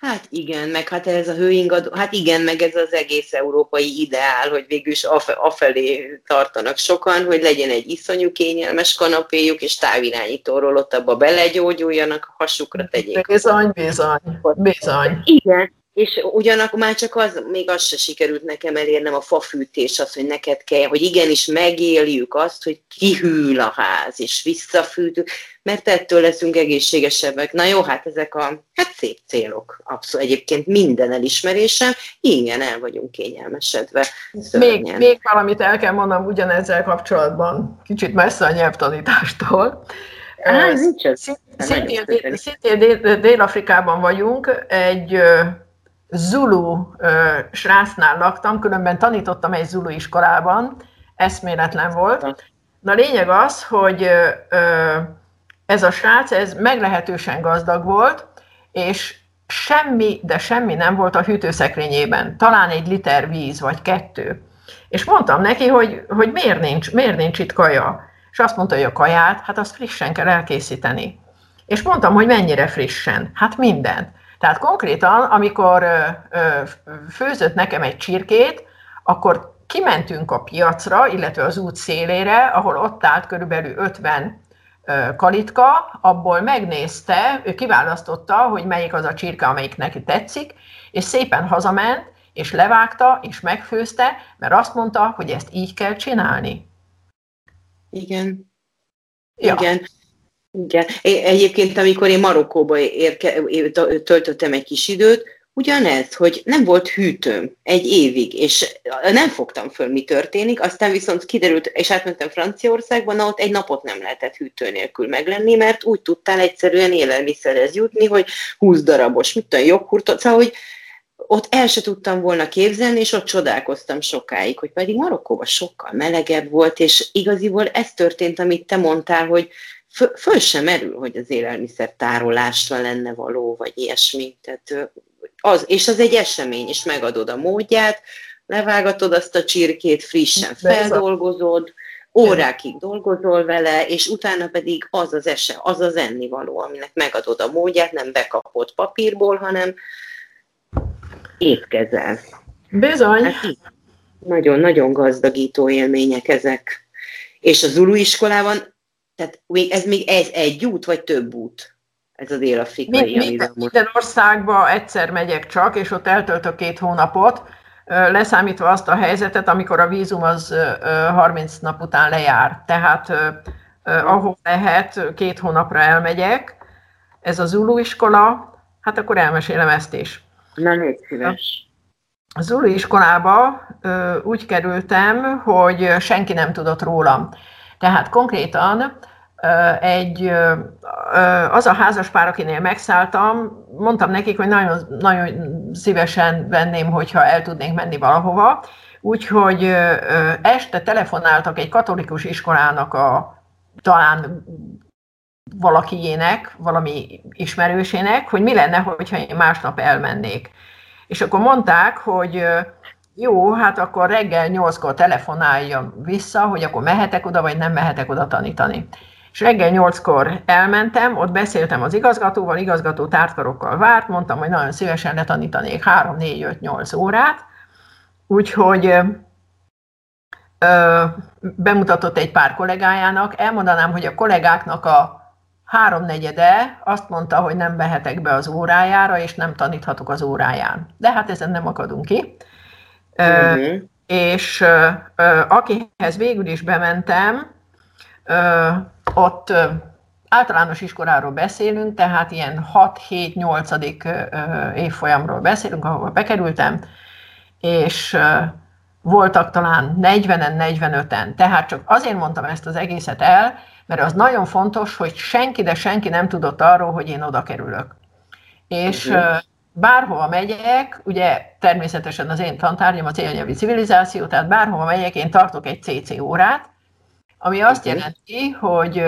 Hát igen, meg hát ez a hőingadó, hát igen, meg ez az egész európai ideál, hogy végül is afelé tartanak sokan, hogy legyen egy iszonyú kényelmes kanapéjuk, és távirányítóról ott abba belegyógyuljanak, a hasukra tegyék. Bizony, bizony, bizony. Igen, és ugyanakkor már csak az, még az se sikerült nekem elérnem a fafűtés, az, hogy neked kell, hogy igenis megéljük azt, hogy kihűl a ház, és visszafűtünk, mert ettől leszünk egészségesebbek. Na jó, hát ezek a hát szép célok, abszolút egyébként minden elismerésem, igen, el vagyunk kényelmesedve. Még, még valamit el kell mondanom ugyanezzel kapcsolatban, kicsit messze a nyelvtanítástól. Á, Szintén, szintén Dél-Afrikában vagyunk, egy Zulu ö, srácnál laktam, különben tanítottam egy Zulu iskolában, eszméletlen volt. Na lényeg az, hogy ö, ez a srác, ez meglehetősen gazdag volt, és semmi, de semmi nem volt a hűtőszekrényében. Talán egy liter víz, vagy kettő. És mondtam neki, hogy, hogy miért, nincs, miért nincs itt kaja. És azt mondta, hogy a kaját, hát azt frissen kell elkészíteni. És mondtam, hogy mennyire frissen. Hát mindent. Tehát konkrétan, amikor főzött nekem egy csirkét, akkor kimentünk a piacra, illetve az út szélére, ahol ott állt körülbelül 50 kalitka, abból megnézte, ő kiválasztotta, hogy melyik az a csirke, amelyik neki tetszik, és szépen hazament, és levágta, és megfőzte, mert azt mondta, hogy ezt így kell csinálni. Igen. Ja. Igen. Igen. Egyébként, amikor én Marokkóba érke, töltöttem egy kis időt, ugyanez, hogy nem volt hűtőm egy évig, és nem fogtam föl, mi történik, aztán viszont kiderült, és átmentem Franciaországba, na ott egy napot nem lehetett hűtő nélkül meglenni, mert úgy tudtál egyszerűen élelmiszerhez jutni, hogy 20 darabos, mit tudom, joghurtot, szóval, hogy ott el se tudtam volna képzelni, és ott csodálkoztam sokáig, hogy pedig Marokkóban sokkal melegebb volt, és igaziból ez történt, amit te mondtál, hogy föl, föl sem merül, hogy az élelmiszer tárolásra lenne való, vagy ilyesmi. Tehát az, és az egy esemény, és megadod a módját, levágatod azt a csirkét, frissen feldolgozod, órákig dolgozol vele, és utána pedig az az ese, az az ennivaló, aminek megadod a módját, nem bekapott papírból, hanem étkezel. Bizony. Hát nagyon-nagyon gazdagító élmények ezek. És a Zulu iskolában, tehát ez még ez egy út, vagy több út? Ez a dél-afrikai, Mi, minden, minden országba egyszer megyek csak, és ott eltöltök két hónapot, leszámítva azt a helyzetet, amikor a vízum az 30 nap után lejár. Tehát ahol lehet, két hónapra elmegyek. Ez a Zulu iskola, hát akkor elmesélem ezt is. Na, légy szíves. A Zulu iskolába úgy kerültem, hogy senki nem tudott rólam. Tehát konkrétan egy, az a házaspár, akinél megszálltam, mondtam nekik, hogy nagyon, nagyon szívesen venném, hogyha el tudnénk menni valahova, úgyhogy este telefonáltak egy katolikus iskolának a talán valakiének, valami ismerősének, hogy mi lenne, hogyha én másnap elmennék. És akkor mondták, hogy jó, hát akkor reggel nyolckor telefonáljam vissza, hogy akkor mehetek oda, vagy nem mehetek oda tanítani. És reggel nyolckor elmentem, ott beszéltem az igazgatóval, igazgató tártkarokkal várt, mondtam, hogy nagyon szívesen letanítanék 3, 4, 5, 8 órát, úgyhogy ö, bemutatott egy pár kollégájának, elmondanám, hogy a kollégáknak a háromnegyede azt mondta, hogy nem behetek be az órájára, és nem taníthatok az óráján. De hát ezen nem akadunk ki. Uh-huh. És ö, akihez végül is bementem, ott általános iskoláról beszélünk, tehát ilyen 6-7-8. évfolyamról beszélünk, ahol bekerültem, és voltak talán 40-en, 45-en. Tehát csak azért mondtam ezt az egészet el, mert az nagyon fontos, hogy senki, de senki nem tudott arról, hogy én oda kerülök. És uh-huh. bárhova megyek, ugye természetesen az én tantárgyam az élnyelvi civilizáció, tehát bárhova megyek, én tartok egy CC órát, ami azt okay. jelenti, hogy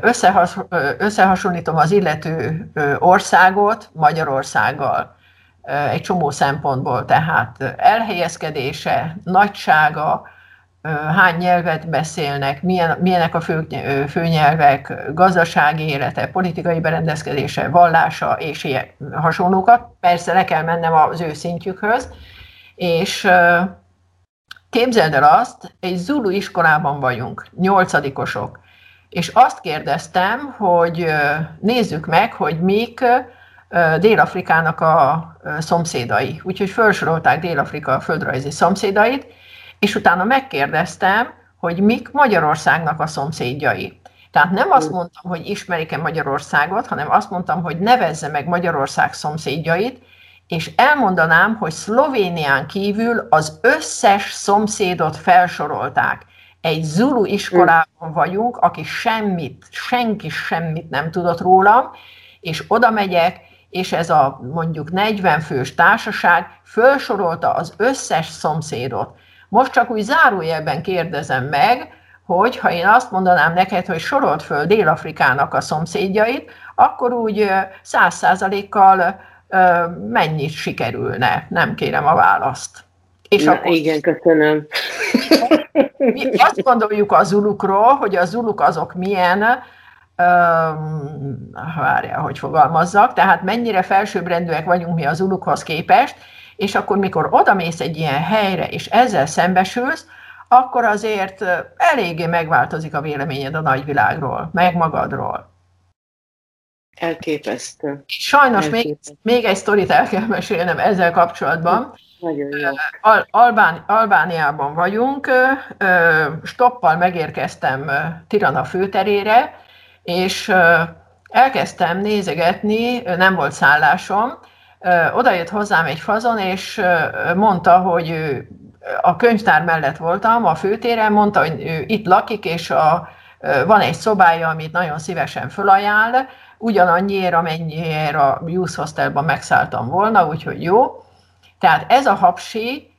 összehas, összehasonlítom az illető országot Magyarországgal egy csomó szempontból, tehát elhelyezkedése, nagysága, hány nyelvet beszélnek, milyen, milyenek a fő, főnyelvek, gazdasági élete, politikai berendezkedése, vallása és ilyen hasonlókat. Persze le kell mennem az ő szintjükhöz, és Képzeld el azt, egy Zulu iskolában vagyunk, nyolcadikosok, és azt kérdeztem, hogy nézzük meg, hogy mik Dél-Afrikának a szomszédai. Úgyhogy felsorolták Dél-Afrika földrajzi szomszédait, és utána megkérdeztem, hogy mik Magyarországnak a szomszédjai. Tehát nem azt mondtam, hogy ismerik-e Magyarországot, hanem azt mondtam, hogy nevezze meg Magyarország szomszédjait, és elmondanám, hogy Szlovénián kívül az összes szomszédot felsorolták. Egy Zulu iskolában vagyunk, aki semmit, senki semmit nem tudott rólam, és oda megyek, és ez a mondjuk 40 fős társaság felsorolta az összes szomszédot. Most csak úgy zárójelben kérdezem meg, hogy ha én azt mondanám neked, hogy sorolt föl Dél-Afrikának a szomszédjait, akkor úgy száz százalékkal mennyit sikerülne, nem kérem a választ. És Na, akkor igen, köszönöm. Mi azt gondoljuk a zulukról, hogy a zuluk azok milyen, um, várja, hogy fogalmazzak, tehát mennyire felsőbbrendűek vagyunk mi a zulukhoz képest, és akkor mikor odamész egy ilyen helyre, és ezzel szembesülsz, akkor azért eléggé megváltozik a véleményed a nagyvilágról, meg magadról. Elképesztő. Sajnos Elképesztő. Még, még egy sztorit el kell mesélnem ezzel kapcsolatban. Nagyon jó. Al- Albán, Albániában vagyunk, stoppal megérkeztem Tirana főterére, és elkezdtem nézegetni, nem volt szállásom, oda jött hozzám egy fazon, és mondta, hogy a könyvtár mellett voltam, a főtéren, mondta, hogy ő itt lakik, és a, van egy szobája, amit nagyon szívesen fölajánl, ugyanannyiért, amennyiért a Youth Hostelban megszálltam volna, úgyhogy jó. Tehát ez a hapsi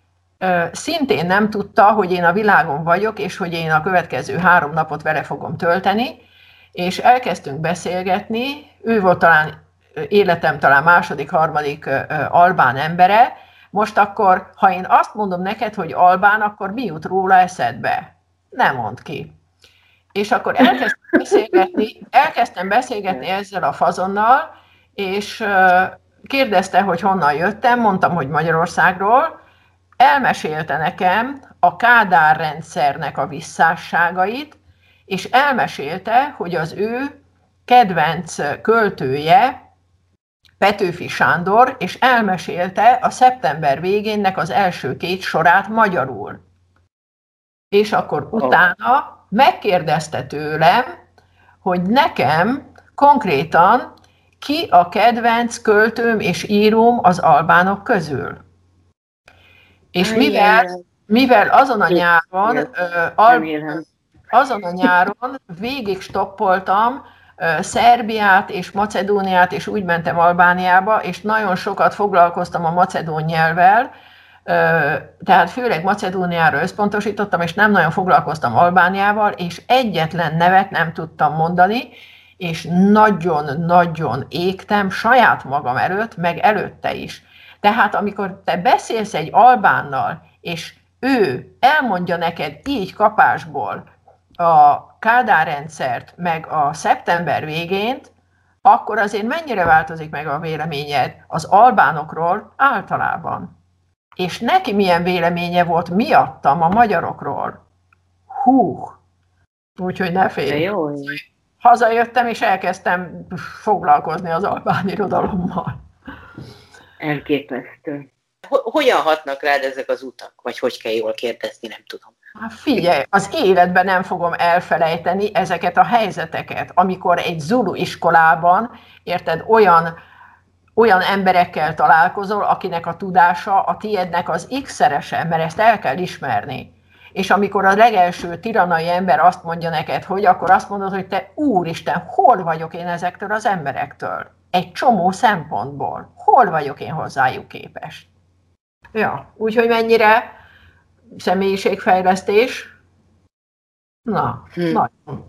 szintén nem tudta, hogy én a világon vagyok, és hogy én a következő három napot vele fogom tölteni, és elkezdtünk beszélgetni, ő volt talán életem talán második, harmadik albán embere, most akkor, ha én azt mondom neked, hogy albán, akkor mi jut róla eszedbe? Nem mond ki. És akkor elkezdtem beszélgetni, elkezdtem beszélgetni ezzel a fazonnal, és kérdezte, hogy honnan jöttem, mondtam, hogy Magyarországról, elmesélte nekem a Kádár rendszernek a visszásságait, és elmesélte, hogy az ő kedvenc költője Petőfi Sándor, és elmesélte a szeptember végénnek az első két sorát magyarul. És akkor utána megkérdezte tőlem, hogy nekem konkrétan ki a kedvenc költőm és íróm az albánok közül. És mivel, mivel azon a nyáron, azon a nyáron végig stoppoltam Szerbiát és Macedóniát, és úgy mentem Albániába, és nagyon sokat foglalkoztam a macedón nyelvvel, tehát főleg Macedóniára összpontosítottam, és nem nagyon foglalkoztam Albániával, és egyetlen nevet nem tudtam mondani, és nagyon-nagyon égtem saját magam előtt, meg előtte is. Tehát amikor te beszélsz egy albánnal, és ő elmondja neked így kapásból a Kádár rendszert, meg a szeptember végént, akkor azért mennyire változik meg a véleményed az albánokról általában? És neki milyen véleménye volt miattam a magyarokról? Hú! Úgyhogy ne félj. Jó. Hazajöttem, és elkezdtem foglalkozni az albán irodalommal. Elképesztő. Hogyan hatnak rád ezek az utak? Vagy hogy kell jól kérdezni, nem tudom. Hát figyelj, az életben nem fogom elfelejteni ezeket a helyzeteket, amikor egy Zulu iskolában, érted, olyan, olyan emberekkel találkozol, akinek a tudása a tiédnek az x-szerese, mert ezt el kell ismerni. És amikor a legelső tiranai ember azt mondja neked, hogy akkor azt mondod, hogy te úristen, hol vagyok én ezektől az emberektől? Egy csomó szempontból. Hol vagyok én hozzájuk képes? Ja, úgyhogy mennyire személyiségfejlesztés. Na, hm. nagyon.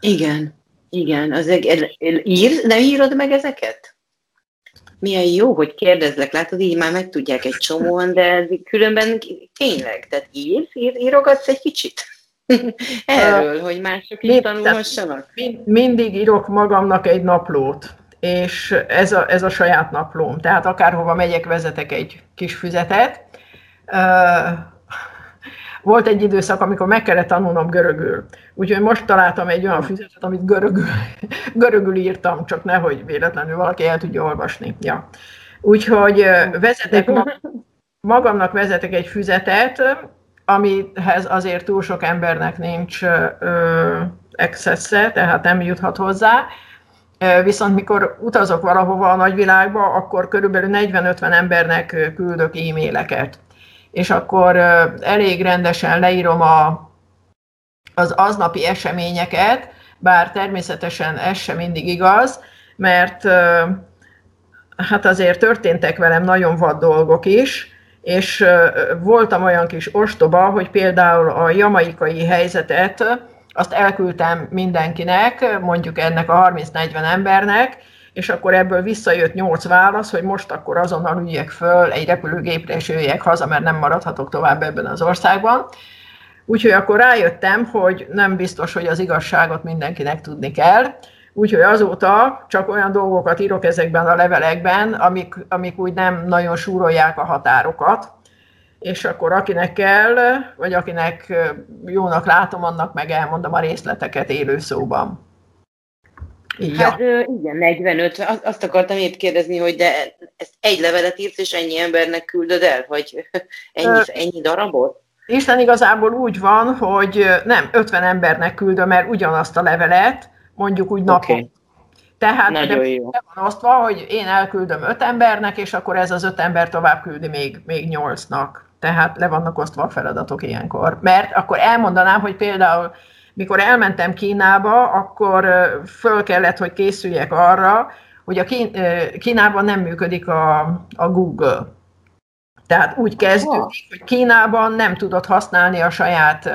Igen, igen. Az, ír, nem írod meg ezeket? Milyen jó, hogy kérdezlek, látod, így már megtudják egy csomóan, de különben tényleg, tehát írsz, ír, írogatsz egy kicsit? Erről, hogy mások is tanulhassanak? Mind, mindig írok magamnak egy naplót, és ez a, ez a saját naplóm. Tehát akárhova megyek, vezetek egy kis füzetet, volt egy időszak, amikor meg kellett tanulnom görögül. Úgyhogy most találtam egy olyan füzetet, amit görögül, görögül írtam, csak nehogy véletlenül valaki el tudja olvasni. Ja. Úgyhogy vezetek magamnak vezetek egy füzetet, amihez azért túl sok embernek nincs excesse, tehát nem juthat hozzá. Viszont mikor utazok valahova a nagyvilágba, akkor körülbelül 40-50 embernek küldök e-maileket és akkor elég rendesen leírom a, az aznapi eseményeket, bár természetesen ez sem mindig igaz, mert hát azért történtek velem nagyon vad dolgok is, és voltam olyan kis ostoba, hogy például a jamaikai helyzetet, azt elküldtem mindenkinek, mondjuk ennek a 30-40 embernek, és akkor ebből visszajött nyolc válasz, hogy most akkor azonnal üljek föl egy repülőgépre, és jöjjek haza, mert nem maradhatok tovább ebben az országban. Úgyhogy akkor rájöttem, hogy nem biztos, hogy az igazságot mindenkinek tudni kell. Úgyhogy azóta csak olyan dolgokat írok ezekben a levelekben, amik, amik úgy nem nagyon súrolják a határokat, és akkor akinek kell, vagy akinek jónak látom, annak meg elmondom a részleteket élő szóban. Ja. Hát igen, 45. Azt akartam épp kérdezni, hogy de ezt egy levelet írsz, és ennyi embernek küldöd el? Vagy ennyi, ennyi darabot? Isten igazából úgy van, hogy nem 50 embernek küldöm el ugyanazt a levelet, mondjuk úgy napon. Okay. Tehát Nagyon jó. van osztva, hogy én elküldöm öt embernek, és akkor ez az öt ember tovább küldi még, még nyolcnak. Tehát le vannak osztva a feladatok ilyenkor. Mert akkor elmondanám, hogy például mikor elmentem Kínába, akkor föl kellett, hogy készüljek arra, hogy a Kín, Kínában nem működik a, a Google. Tehát úgy kezdődik, hogy Kínában nem tudod használni a saját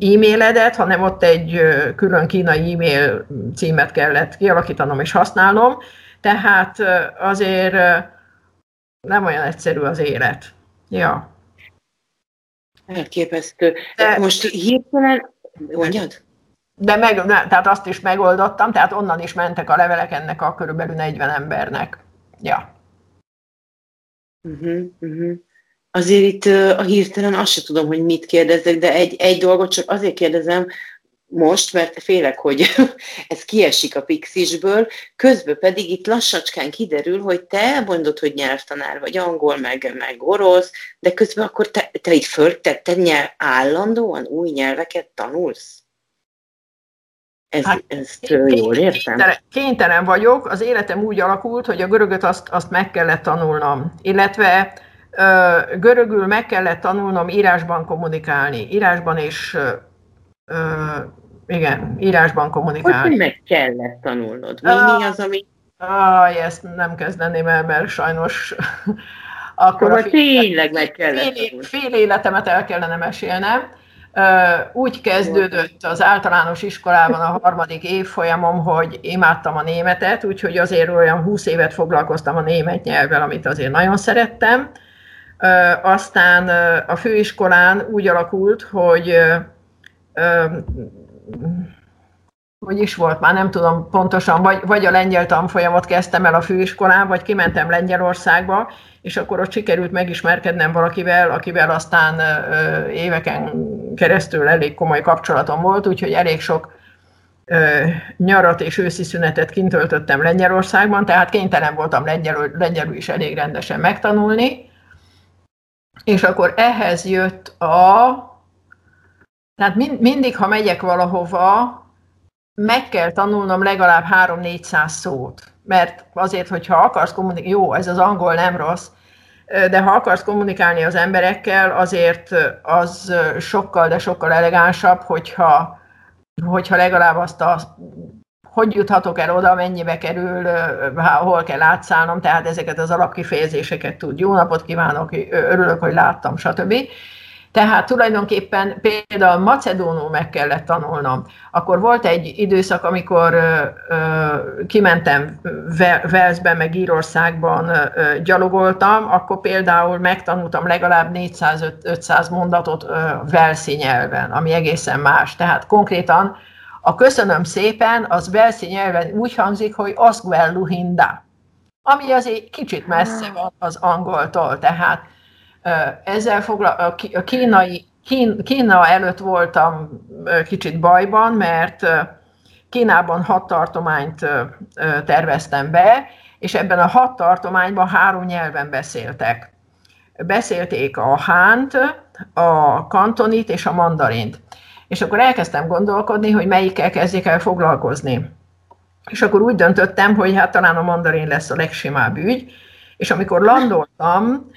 e-mailedet, hanem ott egy külön kínai e-mail címet kellett kialakítanom és használnom, tehát azért nem olyan egyszerű az élet. Ja. Elképesztő. De, Most hirtelen, mondjad? De meg, tehát azt is megoldottam, tehát onnan is mentek a levelek ennek a körülbelül 40 embernek. Ja. Uh-huh, uh-huh. Azért itt a hirtelen azt se tudom, hogy mit kérdezzek, de egy, egy dolgot csak azért kérdezem most, mert félek, hogy ez kiesik a pixisből, közben pedig itt lassacskán kiderül, hogy te mondod, hogy nyelvtanár vagy angol, meg, meg orosz, de közben akkor te, te itt föl, te nyelv, állandóan új nyelveket tanulsz? Ez, hát, ezt jól értem? Kénytelen, kénytelen vagyok, az életem úgy alakult, hogy a görögöt azt, azt meg kellett tanulnom, illetve ö, görögül meg kellett tanulnom írásban kommunikálni, írásban és ö, igen, írásban kommunikálni. Hogy meg kellett tanulnod? Mi, mi az, ami... Ah, ezt nem kezdeném el, mert sajnos akkor a fél, tényleg meg kellett fél, fél életemet el kellene mesélnem. Úgy kezdődött az általános iskolában a harmadik évfolyamom, hogy imádtam a németet, úgyhogy azért olyan 20 évet foglalkoztam a német nyelvvel, amit azért nagyon szerettem. Aztán a főiskolán úgy alakult, hogy hogy is volt, már nem tudom pontosan, vagy, vagy a lengyel tanfolyamot kezdtem el a főiskolán, vagy kimentem Lengyelországba, és akkor ott sikerült megismerkednem valakivel, akivel aztán ö, éveken keresztül elég komoly kapcsolatom volt, úgyhogy elég sok ö, nyarat és őszi szünetet kint töltöttem Lengyelországban, tehát kénytelen voltam lengyelül, lengyelül is elég rendesen megtanulni. És akkor ehhez jött a... Tehát mind, mindig, ha megyek valahova, meg kell tanulnom legalább 3-400 szót. Mert azért, hogyha akarsz kommunikálni, jó, ez az angol nem rossz, de ha akarsz kommunikálni az emberekkel, azért az sokkal, de sokkal elegánsabb, hogyha, hogyha legalább azt a hogy juthatok el oda, mennyibe kerül, hol kell átszállnom, tehát ezeket az alapkifejezéseket tud. Jó napot kívánok, örülök, hogy láttam, stb. Tehát tulajdonképpen például macedónul meg kellett tanulnom. Akkor volt egy időszak, amikor ö, ö, kimentem Velszbe, meg Írországban ö, gyalogoltam, akkor például megtanultam legalább 400-500 mondatot Velszi nyelven, ami egészen más. Tehát konkrétan a köszönöm szépen, az Velszi nyelven úgy hangzik, hogy Osgwelluhinda, ami azért kicsit messze van az angoltól, tehát ezzel foglal, a kínai, Kín, Kína előtt voltam kicsit bajban, mert Kínában hat tartományt terveztem be, és ebben a hat tartományban három nyelven beszéltek. Beszélték a hánt, a kantonit és a mandarint. És akkor elkezdtem gondolkodni, hogy melyikkel kezdjék el foglalkozni. És akkor úgy döntöttem, hogy hát talán a mandarin lesz a legsimább ügy, és amikor landoltam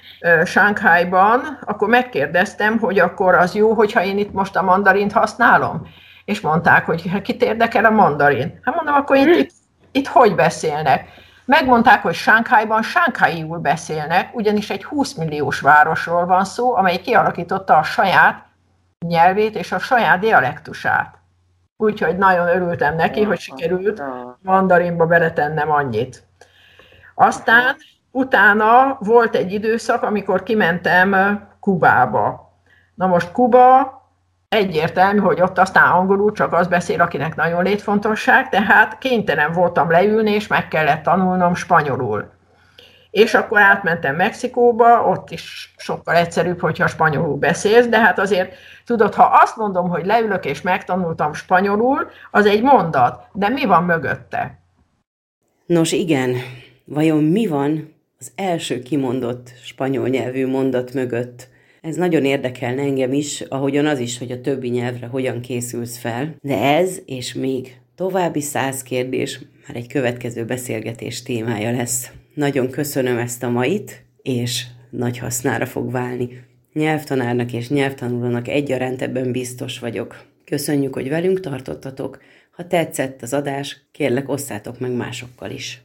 Sánkhájban, akkor megkérdeztem, hogy akkor az jó, hogyha én itt most a mandarint használom. És mondták, hogy hát kit érdekel a mandarin. Hát mondom, akkor itt, itt, itt hogy beszélnek? Megmondták, hogy Sánkhájban sánkháiul beszélnek, ugyanis egy 20 milliós városról van szó, amely kialakította a saját nyelvét és a saját dialektusát. Úgyhogy nagyon örültem neki, hogy sikerült mandarinba beletennem annyit. Aztán Utána volt egy időszak, amikor kimentem Kubába. Na most Kuba egyértelmű, hogy ott aztán angolul csak az beszél, akinek nagyon létfontosság, tehát kénytelen voltam leülni, és meg kellett tanulnom spanyolul. És akkor átmentem Mexikóba, ott is sokkal egyszerűbb, hogyha spanyolul beszélsz, de hát azért tudod, ha azt mondom, hogy leülök és megtanultam spanyolul, az egy mondat, de mi van mögötte? Nos igen, vajon mi van az első kimondott spanyol nyelvű mondat mögött. Ez nagyon érdekelne engem is, ahogyan az is, hogy a többi nyelvre hogyan készülsz fel. De ez és még további száz kérdés már egy következő beszélgetés témája lesz. Nagyon köszönöm ezt a mait, és nagy hasznára fog válni. Nyelvtanárnak és nyelvtanulónak egyaránt ebben biztos vagyok. Köszönjük, hogy velünk tartottatok. Ha tetszett az adás, kérlek osszátok meg másokkal is.